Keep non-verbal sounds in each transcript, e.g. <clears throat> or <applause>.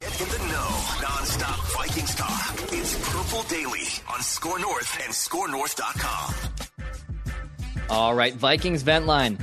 Get in the know, non-stop Vikings talk. It's Purple Daily on Score North and ScoreNorth.com. All right, Vikings Vent Line.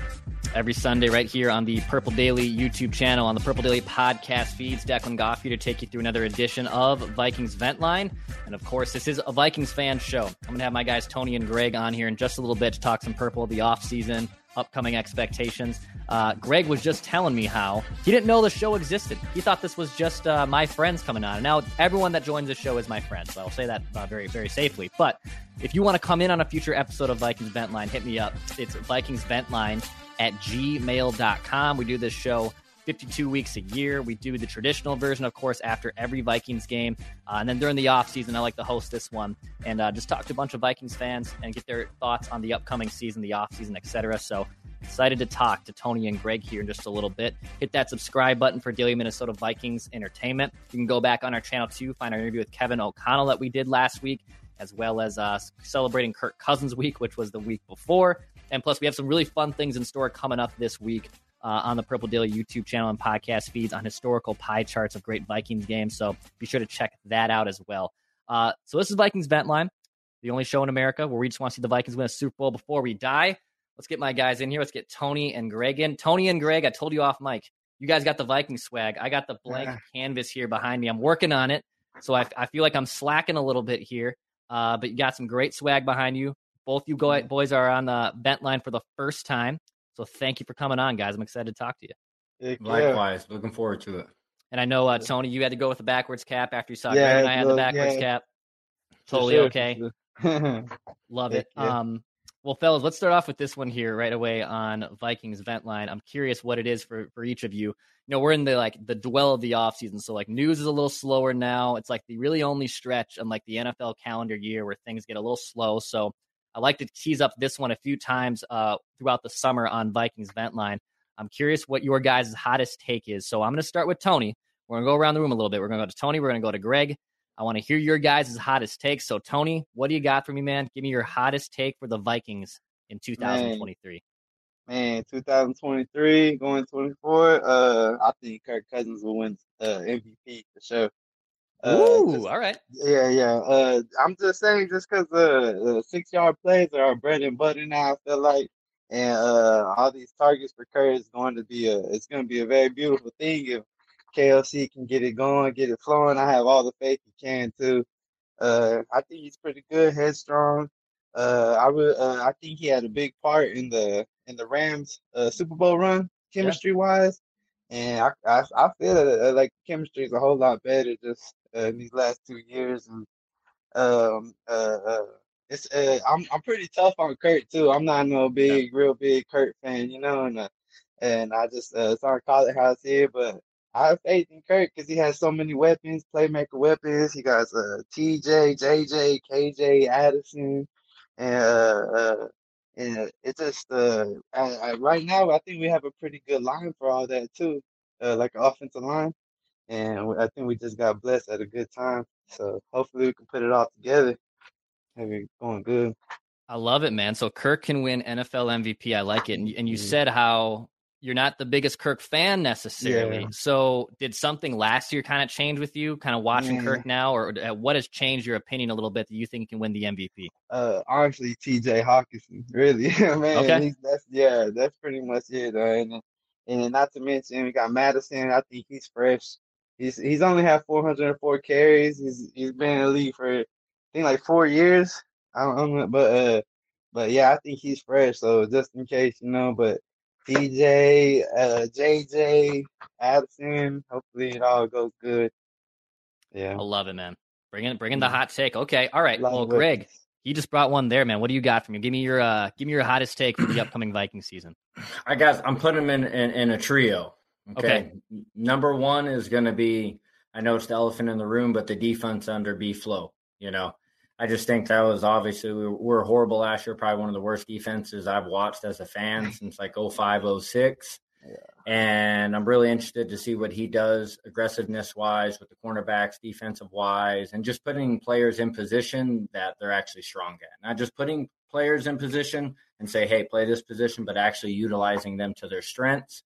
Every Sunday, right here on the Purple Daily YouTube channel, on the Purple Daily podcast feeds. Declan Goff here to take you through another edition of Vikings Vent Line. And of course, this is a Vikings fan show. I'm going to have my guys Tony and Greg on here in just a little bit to talk some Purple, the offseason, upcoming expectations. Uh, Greg was just telling me how he didn't know the show existed. He thought this was just uh, my friends coming on. And now everyone that joins the show is my friend, so I'll say that uh, very, very safely. But if you want to come in on a future episode of Vikings Vent Line, hit me up. It's Vikings Vent Line at gmail.com. We do this show 52 weeks a year. We do the traditional version, of course, after every Vikings game. Uh, and then during the offseason, I like to host this one and uh, just talk to a bunch of Vikings fans and get their thoughts on the upcoming season, the offseason, etc. So excited to talk to Tony and Greg here in just a little bit. Hit that subscribe button for Daily Minnesota Vikings Entertainment. You can go back on our channel too, find our interview with Kevin O'Connell that we did last week, as well as uh, celebrating Kirk Cousins week, which was the week before. And plus, we have some really fun things in store coming up this week uh, on the Purple Daily YouTube channel and podcast feeds on historical pie charts of great Vikings games. So be sure to check that out as well. Uh, so this is Vikings Vent Line, the only show in America where we just want to see the Vikings win a Super Bowl before we die. Let's get my guys in here. Let's get Tony and Greg in. Tony and Greg, I told you off mic. You guys got the Viking swag. I got the blank yeah. <laughs> canvas here behind me. I'm working on it. So I, I feel like I'm slacking a little bit here. Uh, but you got some great swag behind you. Both you go, boys are on the vent line for the first time. So thank you for coming on, guys. I'm excited to talk to you. Likewise. Looking forward to it. And I know, uh, Tony, you had to go with the backwards cap after you saw yeah, Greg and I had the backwards yeah. cap. Totally sure. okay. <laughs> Love it. Yeah. Um, well, fellas, let's start off with this one here right away on Vikings vent line. I'm curious what it is for for each of you. You know, we're in the like the dwell of the off season, so like news is a little slower now. It's like the really only stretch on like the NFL calendar year where things get a little slow. So I like to tease up this one a few times uh, throughout the summer on Vikings vent line. I'm curious what your guys' hottest take is. So I'm going to start with Tony. We're going to go around the room a little bit. We're going to go to Tony. We're going to go to Greg. I want to hear your guys' hottest take. So, Tony, what do you got for me, man? Give me your hottest take for the Vikings in 2023. Man, man 2023 going 24. Uh, I think Kirk Cousins will win uh, MVP for sure. Uh, Ooh, just, all right. Yeah, yeah. Uh, I'm just saying, just because uh, six yard plays are our bread and butter now, I feel like, and uh, all these targets for Kirk is going to be a, it's going to be a very beautiful thing if KOC can get it going, get it flowing. I have all the faith he can too. Uh, I think he's pretty good, headstrong. Uh, I would, uh, I think he had a big part in the in the Rams uh, Super Bowl run, chemistry yeah. wise, and I, I, I feel that uh, like chemistry is a whole lot better just uh, in these last two years, and um, uh, uh, it's uh, I'm I'm pretty tough on Kirk too. I'm not no big, real big Kirk fan, you know, and uh, and I just uh, sorry call it how I see but I have faith in Kirk because he has so many weapons, playmaker weapons. He got uh, TJ, JJ, KJ, Addison, and uh, uh, and it just uh, I, I, right now I think we have a pretty good line for all that too, uh, like an offensive line, and I think we just got blessed at a good time. So hopefully we can put it all together. It going good. I love it, man. So Kirk can win NFL MVP. I like it. And, and you mm-hmm. said how you're not the biggest Kirk fan necessarily. Yeah. So, did something last year kind of change with you, kind of watching yeah. Kirk now, or uh, what has changed your opinion a little bit that you think he can win the MVP? Uh, honestly, T.J. Hockenson, really, <laughs> man. Okay. That's yeah, that's pretty much it. Uh, and and not to mention we got Mattison. I think he's fresh. He's he's only had 404 carries. He's he's been in the league for I think like four years. I don't know, but uh, but yeah, I think he's fresh. So just in case, you know, but DJ, uh, JJ, Addison. Hopefully it all goes good. Yeah. I love it, man. Bring in, bring in the hot take. Okay. All right. Well, Greg, you just brought one there, man. What do you got from you? Give me your, uh, give me your hottest take for the upcoming Viking season. I guess I'm putting him in, in, in a trio. Okay? okay. Number one is going to be I know it's the elephant in the room, but the defense under B flow, you know. I just think that was obviously we were horrible last year, probably one of the worst defenses I've watched as a fan <laughs> since like 05, 06. Yeah. And I'm really interested to see what he does aggressiveness wise with the cornerbacks, defensive wise, and just putting players in position that they're actually strong at. Not just putting players in position and say, hey, play this position, but actually utilizing them to their strengths.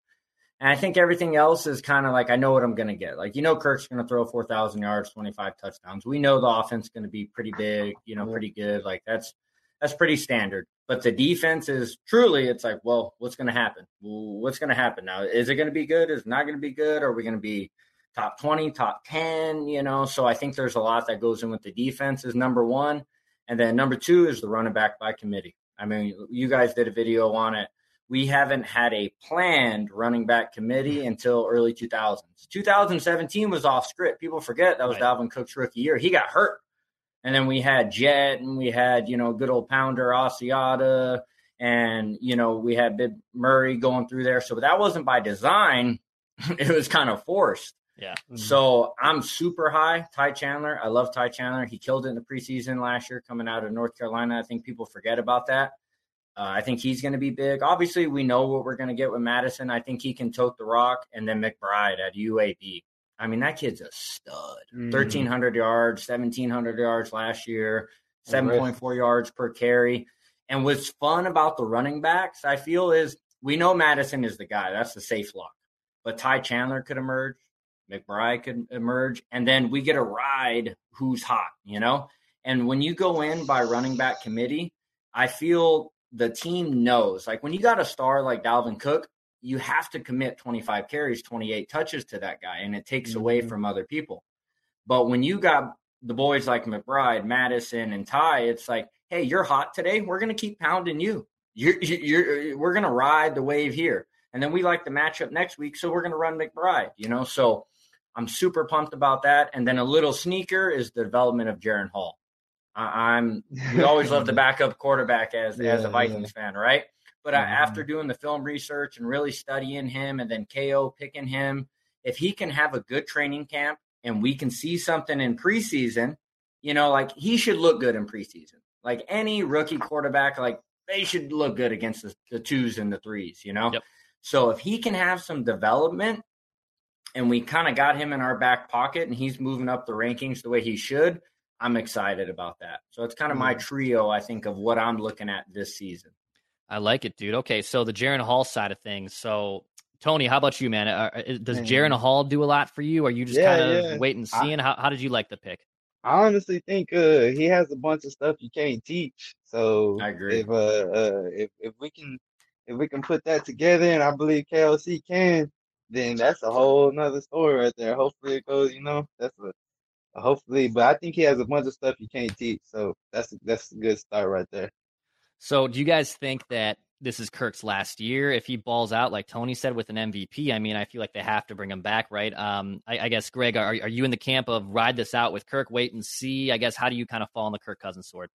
And I think everything else is kind of like I know what I'm going to get. Like you know, Kirk's going to throw 4,000 yards, 25 touchdowns. We know the offense is going to be pretty big, you know, pretty good. Like that's that's pretty standard. But the defense is truly, it's like, well, what's going to happen? What's going to happen now? Is it going to be good? Is not going to be good? Are we going to be top 20, top 10? You know, so I think there's a lot that goes in with the defense is number one. And then number two is the running back by committee. I mean, you guys did a video on it we haven't had a planned running back committee until early 2000s. 2017 was off script. People forget that was right. Dalvin Cook's rookie year. He got hurt. And then we had Jet and we had, you know, good old pounder Asiata and, you know, we had Bib Murray going through there. So that wasn't by design. <laughs> it was kind of forced. Yeah. Mm-hmm. So I'm super high. Ty Chandler. I love Ty Chandler. He killed it in the preseason last year coming out of North Carolina. I think people forget about that. Uh, I think he's going to be big. Obviously, we know what we're going to get with Mattison. I think he can tote the rock, and then McBride at UAB. I mean, that kid's a stud. Mm. 1,300 yards, 1,700 yards last year, 7.4 yards per carry. And what's fun about the running backs, I feel, is we know Mattison is the guy. That's the safe lock. But Ty Chandler could emerge, McBride could emerge, and then we get a ride who's hot, you know? And when you go in by running back committee, I feel the team knows. Like when you got a star like Dalvin Cook, you have to commit 25 carries, 28 touches to that guy, and it takes mm-hmm. away from other people. But when you got the boys like McBride, Mattison, and Ty, it's like, hey, you're hot today. We're going to keep pounding you. You're, you're, we're going to ride the wave here. And then we like the matchup next week, so we're going to run McBride, you know? So I'm super pumped about that. And then a little sneaker is the development of Jaren Hall. I'm we always love the <laughs> backup quarterback as yeah, as a Vikings yeah. fan, right? But mm-hmm. after doing the film research and really studying him, and then KO picking him, if he can have a good training camp and we can see something in preseason, you know, like he should look good in preseason. Like any rookie quarterback, like they should look good against the, the twos and the threes, you know. Yep. So if he can have some development, and we kind of got him in our back pocket, and he's moving up the rankings the way he should I'm excited about that. So it's kind of my trio, I think, of what I'm looking at this season. I like it, dude. Okay, so the Jaren Hall side of things. So Tony, how about you, man? Uh, uh does Jaren Hall do a lot for you? Are you just yeah, kind of yeah. waiting and seeing? I, how how did you like the pick? I honestly think uh, he has a bunch of stuff you can't teach. So I agree. If uh, uh, if if we can if we can put that together, and I believe KOC can, then that's a whole nother story right there. Hopefully it goes. You know, that's a hopefully, but I think he has a bunch of stuff you can't teach. So that's that's a good start right there. So do you guys think that this is Kirk's last year? If he balls out, like Tony said, with an MVP, I mean, I feel like they have to bring him back, right? Um, I, I guess, Greg, are, are you in the camp of ride this out with Kirk, wait and see? I guess, how do you kind of fall on the Kirk Cousins sword?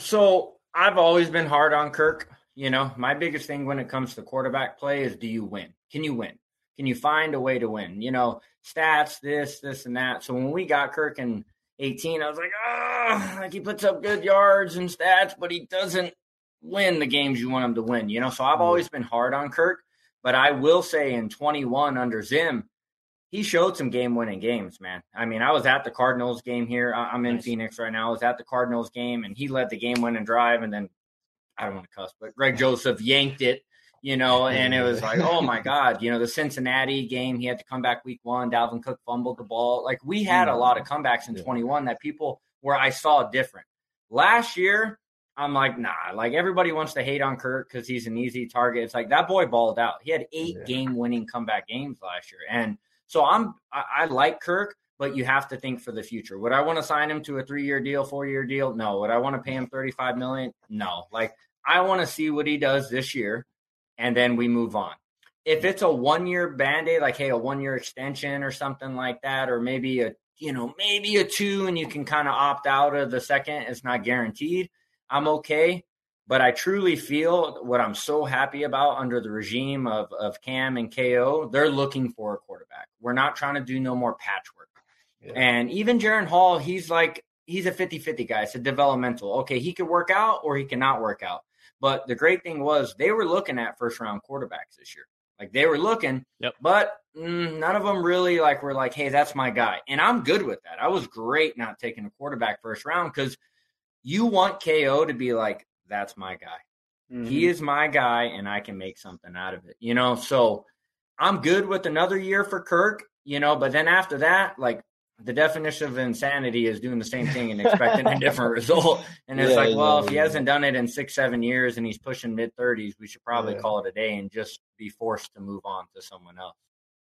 So I've always been hard on Kirk. You know, my biggest thing when it comes to quarterback play is do you win? Can you win? Can you find a way to win? You know, stats, this, this, and that. So when we got Kirk in 18, I was like, oh, like he puts up good yards and stats, but he doesn't win the games you want him to win. You know, so I've mm-hmm. always been hard on Kirk, but I will say in 21 under Zim, he showed some game winning games, man. I mean, I was at the Cardinals game here. I'm in nice. Phoenix right now. I was at the Cardinals game and he led the game winning drive. And then I don't want to cuss, but Greg Joseph yanked it you know, and it was like, oh my <laughs> God, you know, the Cincinnati game, he had to come back week one. Dalvin Cook fumbled the ball. Like we had a lot of mm-hmm. comebacks in 21 that people where I saw different. Last year, I'm like, nah, like everybody wants to hate on Kirk because he's an easy target. It's like that boy balled out. He had eight yeah. game winning comeback games last year. And so I'm, I, I like Kirk, but you have to think for the future. Would I want to sign him to a three year deal, four year deal? No. Would I want to pay him 35 million? No. Like I want to see what he does this year and then we move on. If it's a one year band aid, like, hey, a one year extension or something like that, or maybe a, you know, maybe a two and you can kind of opt out of the second, it's not guaranteed. I'm okay. But I truly feel what I'm so happy about under the regime of, of Cam and KO, they're looking for a quarterback. We're not trying to do no more patchwork. Yeah. And even Jaren Hall, he's like he's a 50-50 guy. It's a developmental. Okay, he could work out or he cannot work out. But the great thing was they were looking at first round quarterbacks this year. Like they were looking, yep. but mm, none of them really like were like, "Hey, that's my guy," and I'm good with that. I was great not taking a quarterback first round because you want KO to be like, "That's my guy. Mm-hmm. He is my guy, and I can make something out of it." You know, so I'm good with another year for Kirk. You know, but then after that, like the definition of insanity is doing the same thing and expecting a different <laughs> result. And it's yeah, like, well, yeah, if he yeah. hasn't done it in six, seven years and he's pushing mid 30s, we should probably call it a day and just be forced to move on to someone else.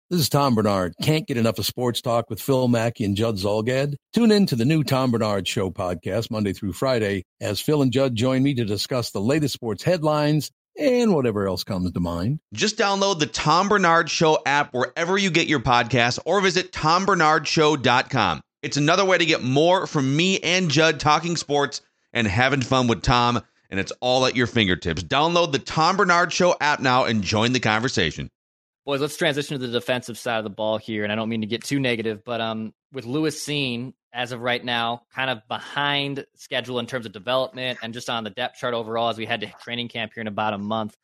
This is Tom Barnard. Can't get enough of sports talk with Phil Mackey and Judd Zulgad? Tune in to the new Tom Barnard Show podcast Monday through Friday as Phil and Judd join me to discuss the latest sports headlines and whatever else comes to mind. Just download the Tom Barnard Show app wherever you get your podcasts or visit tombarnardshow.com. It's another way to get more from me and Judd talking sports and having fun with Tom, and it's all at your fingertips. Download the Tom Barnard Show app now and join the conversation. Boys, let's transition to the defensive side of the ball here, and I don't mean to get too negative, but um, with Lewis Cine as of right now, kind of behind schedule in terms of development and just on the depth chart overall as we head to training camp here in about a month.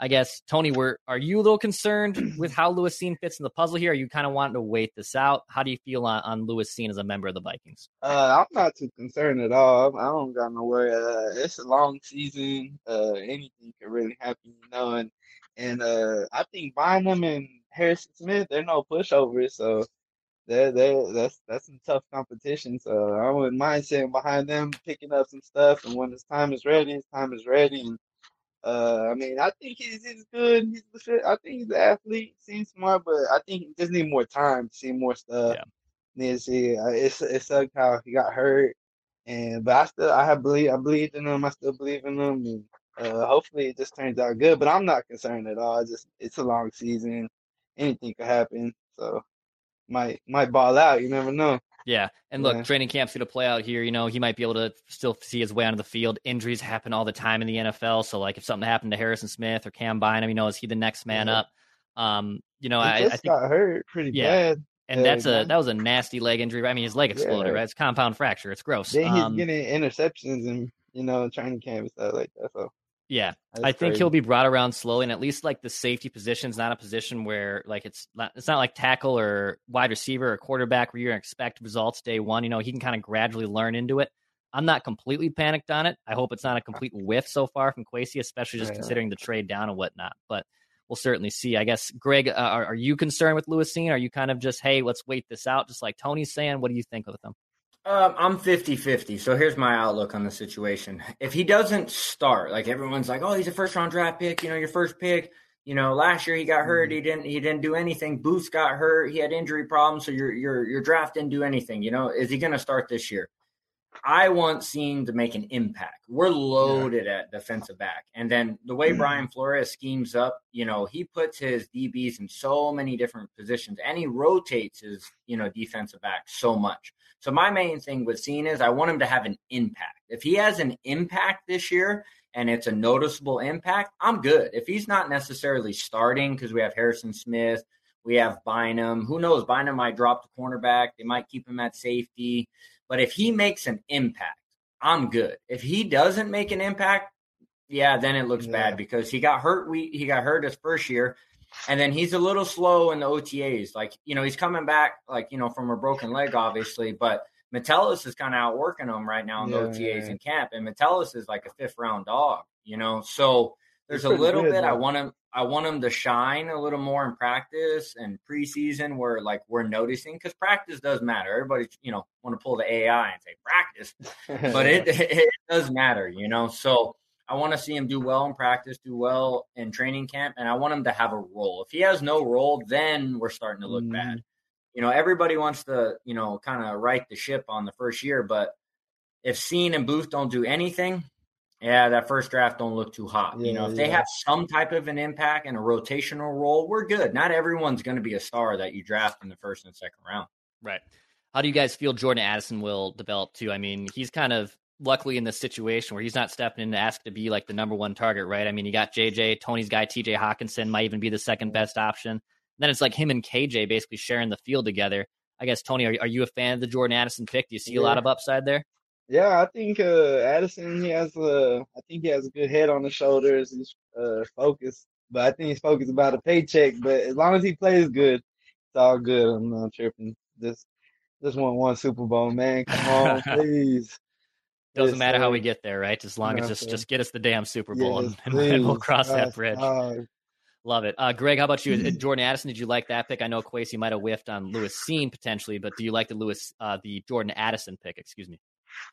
I guess Tony, were are you a little concerned <clears throat> with how Lewis Cine fits in the puzzle here? Are you kind of wanting to wait this out? How do you feel on, on Lewis Cine as a member of the Vikings? Uh, I'm not too concerned at all. I don't got no worry. Uh, it's a long season. Uh, anything can really happen, you know. And and uh, I think Bynum and Harrison Smith, they're no pushovers. So they they that's that's some tough competition. So I wouldn't mind sitting behind them, picking up some stuff, and when his time is ready, his time is ready. And uh, I mean, I think he's he's good. He's I think he's an athlete. Seems smart, but I think he just need more time to see more stuff. Yeah. Need to see. Uh, it's it sucked how he got hurt, and but I still I have believe I believe in him. I still believe in him, and uh, hopefully it just turns out good. But I'm not concerned at all. It's just it's a long season. Anything could happen. So might might ball out. You never know. Yeah, and look, yeah. training camp's going to play out here. You know, he might be able to still see his way onto the field. Injuries happen all the time in the NFL. So, like, if something happened to Harrison Smith or Cam Bynum, you know, is he the next man yeah. up? Um, you know, I, I, think got hurt pretty yeah. bad. And that's a that was a nasty leg injury. I mean, his leg exploded. Yeah. Right, it's compound fracture. It's gross. Then he's um, getting interceptions and you know training camp and stuff like that. So yeah, That's I think crazy. he'll be brought around slowly, and at least like the safety position is not a position where like it's not it's not like tackle or wide receiver or quarterback where you're gonna expect results day one. You know, he can kind of gradually learn into it. I'm not completely panicked on it. I hope it's not a complete whiff so far from Kwesi, especially just yeah. considering the trade down and whatnot. But we'll certainly see. I guess, Greg, uh, are, are, you concerned with Lewis Cine? Are you kind of just, hey, let's wait this out, just like Tony's saying? What do you think of them? Um, I'm 50 50. So here's my outlook on the situation. If he doesn't start, like everyone's like, oh, he's a first round draft pick, you know, your first pick. You know, last year he got hurt. He didn't. He didn't do anything. Booth got hurt. He had injury problems. So your your your draft didn't do anything. You know, is he going to start this year? I want Cine to make an impact. We're loaded yeah. at defensive back, and then the way mm-hmm. Brian Flores schemes up, you know, he puts his DBs in so many different positions, and he rotates his you know defensive back so much. So my main thing with Cine is I want him to have an impact. If he has an impact this year and it's a noticeable impact, I'm good. If he's not necessarily starting because we have Harrison Smith, we have Bynum. Who knows? Bynum might drop the cornerback. They might keep him at safety. But if he makes an impact, I'm good. If he doesn't make an impact, yeah, then it looks yeah. bad because he got hurt. We he got hurt his first year. And then he's a little slow in the OTAs. Like, you know, he's coming back, like, you know, from a broken leg, obviously, but Metellus is kind of outworking him right now in the OTAs yeah. in camp. And Metellus is like a fifth round dog, you know. So there's a little good, bit man. I want him I want him to shine a little more in practice and preseason where like we're noticing because practice does matter. Everybody, you know, want to pull the AI and say practice, <laughs> but it, <laughs> it does matter, you know. So I want to see him do well in practice, do well in training camp, and I want him to have a role. If he has no role, then we're starting to look mm. bad. You know, everybody wants to, you know, kind of right the ship on the first year, but if Cine and Booth don't do anything, yeah, that first draft don't look too hot. Yeah, you know, if yeah. they have some type of an impact and a rotational role, we're good. Not everyone's going to be a star that you draft in the first and second round. Right. How do you guys feel Jordan Addison will develop too? I mean, he's kind of luckily in this situation where he's not stepping in to ask to be like the number one target, right? I mean, you got JJ, Tony's guy, TJ Hockenson might even be the second best option. Then it's like him and KJ basically sharing the field together. I guess Tony, are, are you a fan of the Jordan Addison pick? Do you see a lot of upside there? Yeah, I think uh, Addison he has a I think he has a good head on the shoulders. He's uh, focused, but I think he's focused about a paycheck. But as long as he plays good, it's all good. I'm not tripping. Just just want one Super Bowl, man. Come on, <laughs> please. Doesn't matter how we get there, right? As long as just just get us the damn Super Bowl Yes, <laughs> and, and we'll cross that bridge. Love it. Uh, Greg, how about you? Uh, Jordan Addison, did you like that pick? I know Kwesi might have whiffed on Lewis Cine potentially, but do you like the Lewis, uh, the Jordan Addison pick? Excuse me.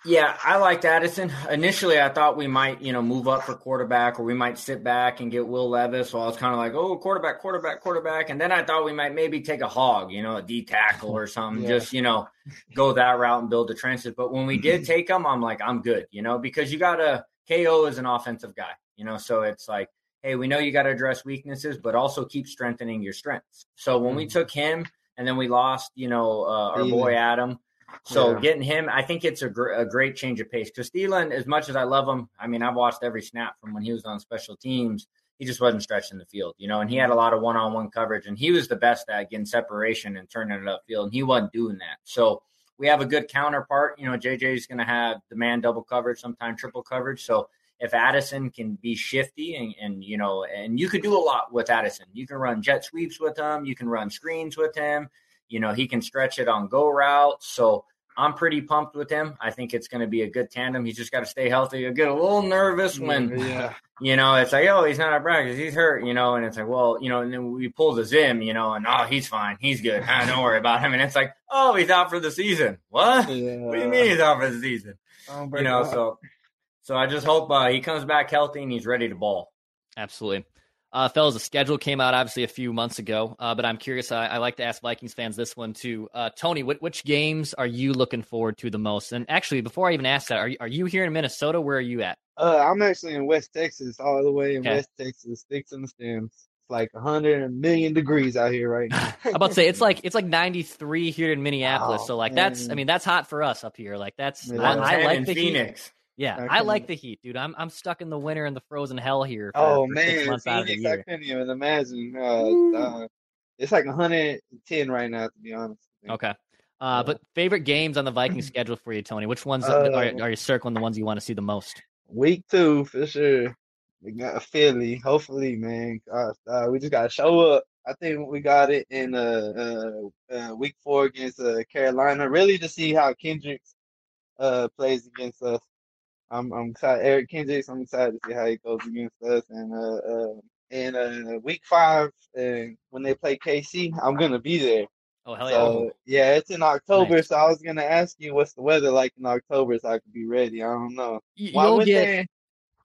Yeah, I liked Addison. Initially, I thought we might, you know, move up for quarterback, or we might sit back and get Will Levis. So I was kind of like, oh, quarterback, quarterback, quarterback. And then I thought we might maybe take a hog, you know, a D tackle or something, Yeah. just you know, go that route and build the trenches. But when we did take him, I'm like, I'm good, you know, because you got to KO is an offensive guy, you know, so it's like, hey, we know you got to address weaknesses, but also keep strengthening your strengths. So when we took him, and then we lost, you know, uh, our Thielen. boy Adam. So Yeah. getting him, I think it's a, gr- a great change of pace. Because Thielen, as much as I love him, I mean, I've watched every snap from when he was on special teams. He just wasn't stretching the field, you know, and he had a lot of one-on-one coverage, and he was the best at getting separation and turning it upfield, and he wasn't doing that. So we have a good counterpart. You know, JJ is going to have the man double coverage, sometime triple coverage. So if Addison can be shifty and, and you know, and you could do a lot with Addison. You can run jet sweeps with him. You can run screens with him. You know, he can stretch it on go routes. So I'm pretty pumped with him. I think it's going to be a good tandem. He's just got to stay healthy. I get a little nervous when, yeah, <laughs> you know, it's like, oh, he's not at practice. He's hurt, you know, and it's like, well, you know, and then we pull the Zim, you know, and oh, he's fine. He's good. Ah, don't worry about him. And it's like, oh, he's out for the season. What? yeah. What do you mean he's out for the season? You know, my so so I just hope uh, he comes back healthy and he's ready to ball. Absolutely. Uh, fellas, the schedule came out obviously a few months ago, uh, but I'm curious. I, I like to ask Vikings fans this one too. Uh, Tony, what, which games are you looking forward to the most? And actually, before I even ask that, are you, are you here in Minnesota? Where are you at? Uh, I'm actually in West Texas, all the way in Okay. West Texas, sticks and the stems. It's like a hundred million degrees out here right <laughs> now. I'm about to say it's like it's like 93 here in <laughs> Minneapolis. Oh, so like that's I mean that's hot for us up here. Like that's Yeah. I, I 110 like in the heat. Yeah, I I like the heat, dude. I'm I'm stuck in the winter and the frozen hell here. For, Oh man, months out of the Phoenix, I couldn't even imagine. Uh, uh, it's like 110 right now, to be honest. Okay. Uh, but favorite games on the Vikings <clears throat> schedule for you, Tony? Which ones Uh, are, are you circling the ones you want to see the most? Week two for sure. We got Philly. Hopefully, man. Uh, uh, we just gotta show up. I think we got it in uh, uh, uh week four against uh, Carolina. Really to see how Kendricks uh plays against us. I'm I'm excited. Eric Kendricks. I'm excited to see how he goes against us. And uh, uh and uh week five, uh, when they play KC, I'm gonna be there. Oh hell yeah! So yeah, it's in October. Nice. So I was gonna ask you what's the weather like in October, so I could be ready. I don't know. Why You'll get they?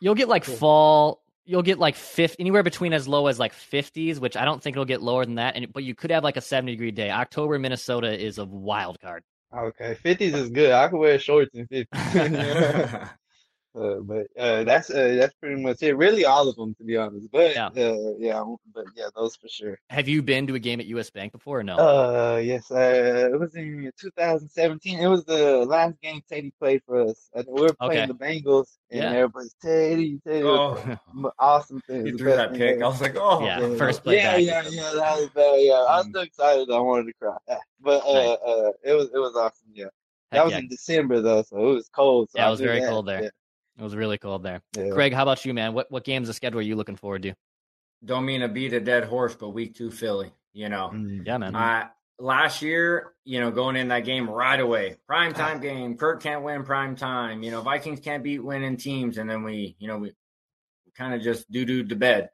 you'll get like fall. You'll get like 50, anywhere between as low as like 50s, which I don't think it'll get lower than that. And but you could have like a 70 degree day. October in Minnesota is a wild card. Okay, fifties is good. I could wear shorts in fifties. <laughs> <laughs> uh, but uh, that's uh, that's pretty much it. Really, all of them, to be honest. But Yeah. uh, yeah, but yeah, those for sure. Have you been to a game at US Bank before or no? Uh, yes, uh, it was in 2017. It was the last game Teddy played for us. Uh, we were playing Okay. the Bengals, and Yeah. everybody's Teddy, Teddy. oh, awesome thing. he threw that thing pick. ever. I was like, oh, Yeah, first play yeah, back. yeah, yeah, that was bad. Yeah, I was Mm. so excited. I wanted to cry. <laughs> But uh, Nice. uh, it was it was awesome. Yeah, that was yeah. in December though, so it was cold. So Yeah, it I was very that. cold there. Yeah, It was really cold there. yeah. Greg, how about you, man? What what games of schedule are you looking forward to? don't mean to beat a dead horse, but week two Philly, you know. Mm. Yeah, man. I last year, you know, going in that game right away, prime <laughs> time game. Kirk can't win prime time. You know, Vikings can't beat winning teams, and then we, you know, we, we kind of just doo doo to bed.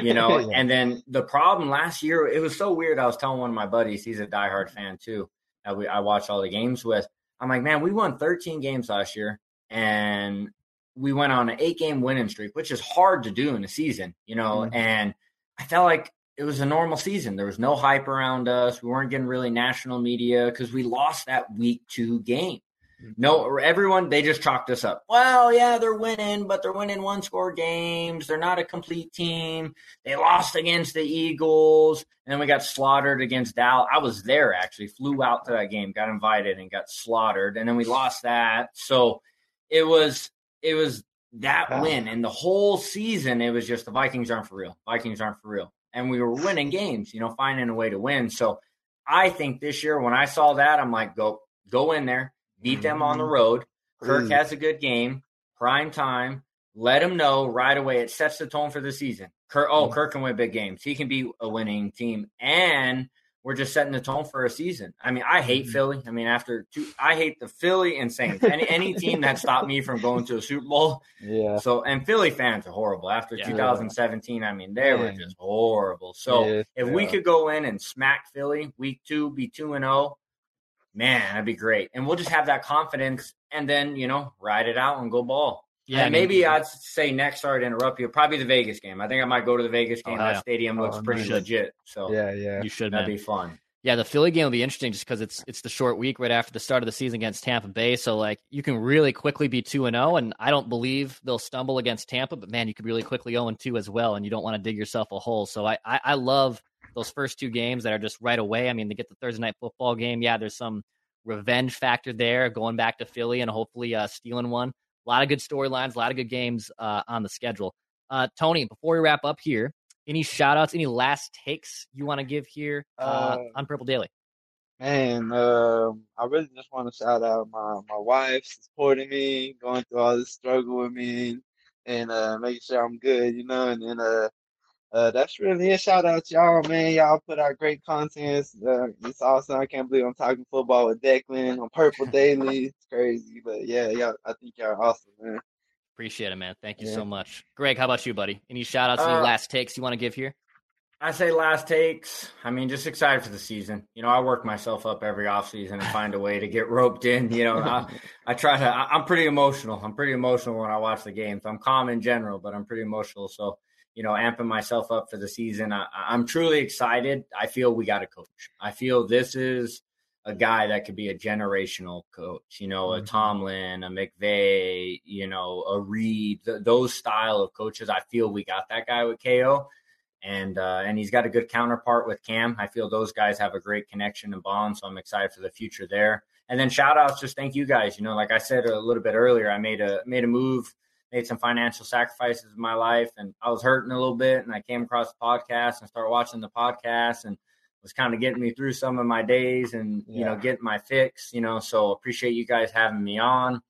You <laughs> know, Yeah. and then the problem last year, it was so weird. I was telling one of my buddies, he's a diehard fan too. That we I watch all the games with. I'm like, man, we won 13 games last year, and we went on an eight game winning streak, which is hard to do in a season, you know. Mhm. And I felt like it was a normal season. There was no hype around us. We weren't getting really national media because we lost that week two game. No, everyone they just chalked us up. Well, yeah, they're winning, but they're winning one score games. They're not a complete team. They lost against the Eagles, and then we got slaughtered against Dallas. I was there actually, flew out to that game, got invited, and got slaughtered, and then we lost that. So it was it was that Ah. win, and the whole season it was just the Vikings aren't for real. Vikings aren't for real, and we were winning games, you know, finding a way to win. So I think this year when I saw that, I'm like, go go in there, beat mm-hmm. them on the mm-hmm. road. Kirk mm. has a good game, prime time. Let him know right away. It sets the tone for the season. Kirk, oh, mm. Kirk can win big games. He can be a winning team, and we're just setting the tone for a season. I mean, I hate mm-hmm. Philly. I mean, after two, I hate the Philly and Saints. Any any <laughs> team that stopped me from going to a Super Bowl. Yeah. So and Philly fans are horrible. After yeah. 2017, I mean, they were just horrible. So yeah, if we could go in and smack Philly week two, be two and zero, oh, man, that'd be great. And we'll just have that confidence, and then you know, ride it out and go ball. Yeah, and maybe I'd say next. Sorry to interrupt you. Probably the Vegas game. I think I might go to the Vegas oh, game. Oh, that yeah. stadium looks oh, pretty legit. So yeah, yeah, you should. That'd man. be fun. Yeah, the Philly game will be interesting just because it's it's the short week right after the start of the season against Tampa Bay. So like you can really quickly be two and zero, oh, and I don't believe they'll stumble against Tampa, but man, you could really quickly zero and two as well, and you don't want to dig yourself a hole. So I, I I love those first two games that are just right away. I mean, they get the Thursday night football game. Yeah, there's some revenge factor there, going back to Philly and hopefully uh, stealing one. A lot of good storylines, a lot of good games uh, on the schedule. Uh, Tony, before we wrap up here, any shout outs, any last takes you want to give here uh, uh, on Purple Daily? Man, um, I really just want to shout out my, my wife supporting me, going through all this struggle with me, and uh, making sure I'm good, you know, and then uh, that's really a shout out to y'all, man. Y'all put out great content. Uh, it's awesome. I can't believe I'm talking football with Declan on Purple <laughs> Daily. It's crazy, but yeah, y'all. I think y'all are awesome, man. Appreciate it, man. Thank you yeah. so much, Greg. How about you, buddy? Any shout outs, any uh, last takes you want to give here? I say last takes. I mean, just excited for the season. You know, I work myself up every offseason and find a way to get roped in. You know, I, <laughs> I try to. I, I'm pretty emotional. I'm pretty emotional when I watch the games. I'm calm in general, but I'm pretty emotional. So you know, amping myself up for the season. I, am truly excited. I feel we got a coach. I feel this is a guy that could be a generational coach. You know, mm-hmm. a Tomlin, a McVay, you know, a Reid. Th- those style of coaches. I feel we got that guy with KO, and uh, and he's got a good counterpart with Cam. I feel those guys have a great connection and bond. So I'm excited for the future there. And then shout outs, just thank you guys. You know, like I said a little bit earlier, I made a made a move made some financial sacrifices in my life and I was hurting a little bit and I came across the podcast and started watching the podcast and was kind of getting me through some of my days and yeah. you know getting my fix, you know, so appreciate you guys having me on.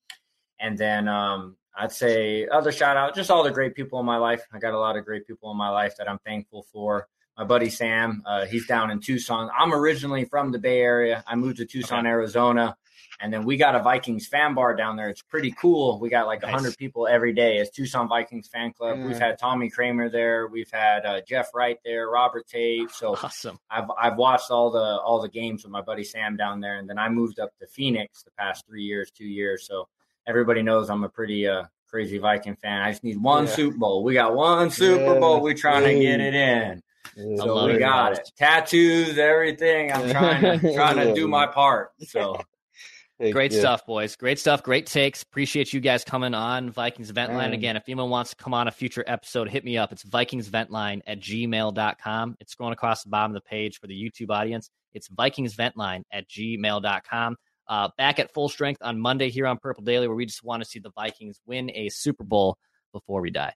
And then um I'd say other shout out, just all the great people in my life. I got a lot of great people in my life that I'm thankful for. My buddy Sam, uh, he's down in Tucson. I'm originally from the Bay Area. I moved to Tucson, okay. Arizona and then we got a Vikings fan bar down there. It's pretty cool. We got like nice. 100 people every day. It's Tucson Vikings fan club. Mm. We've had Tommy Kramer there. We've had uh, Jeff Wright there, Robert Tate. So awesome. I've I've watched all the all the games with my buddy Sam down there, and then I moved up to Phoenix the past three years, two years. So everybody knows I'm a pretty uh, crazy Viking fan. I just need one yeah. Super Bowl. We got one Super yeah. Bowl. We're trying to get it in. So we got it. Tattoos, everything. I'm trying <laughs> to trying to do my part. So Great stuff, boys. Great stuff. Great takes. Appreciate you guys coming on Vikings Vent Line. Again, if anyone wants to come on a future episode, hit me up. It's VikingsVentline at gmail.com. It's scrolling across the bottom of the page for the YouTube audience. It's VikingsVentline at gmail.com. Uh, back at full strength on Monday here on Purple Daily, where we just want to see the Vikings win a Super Bowl before we die.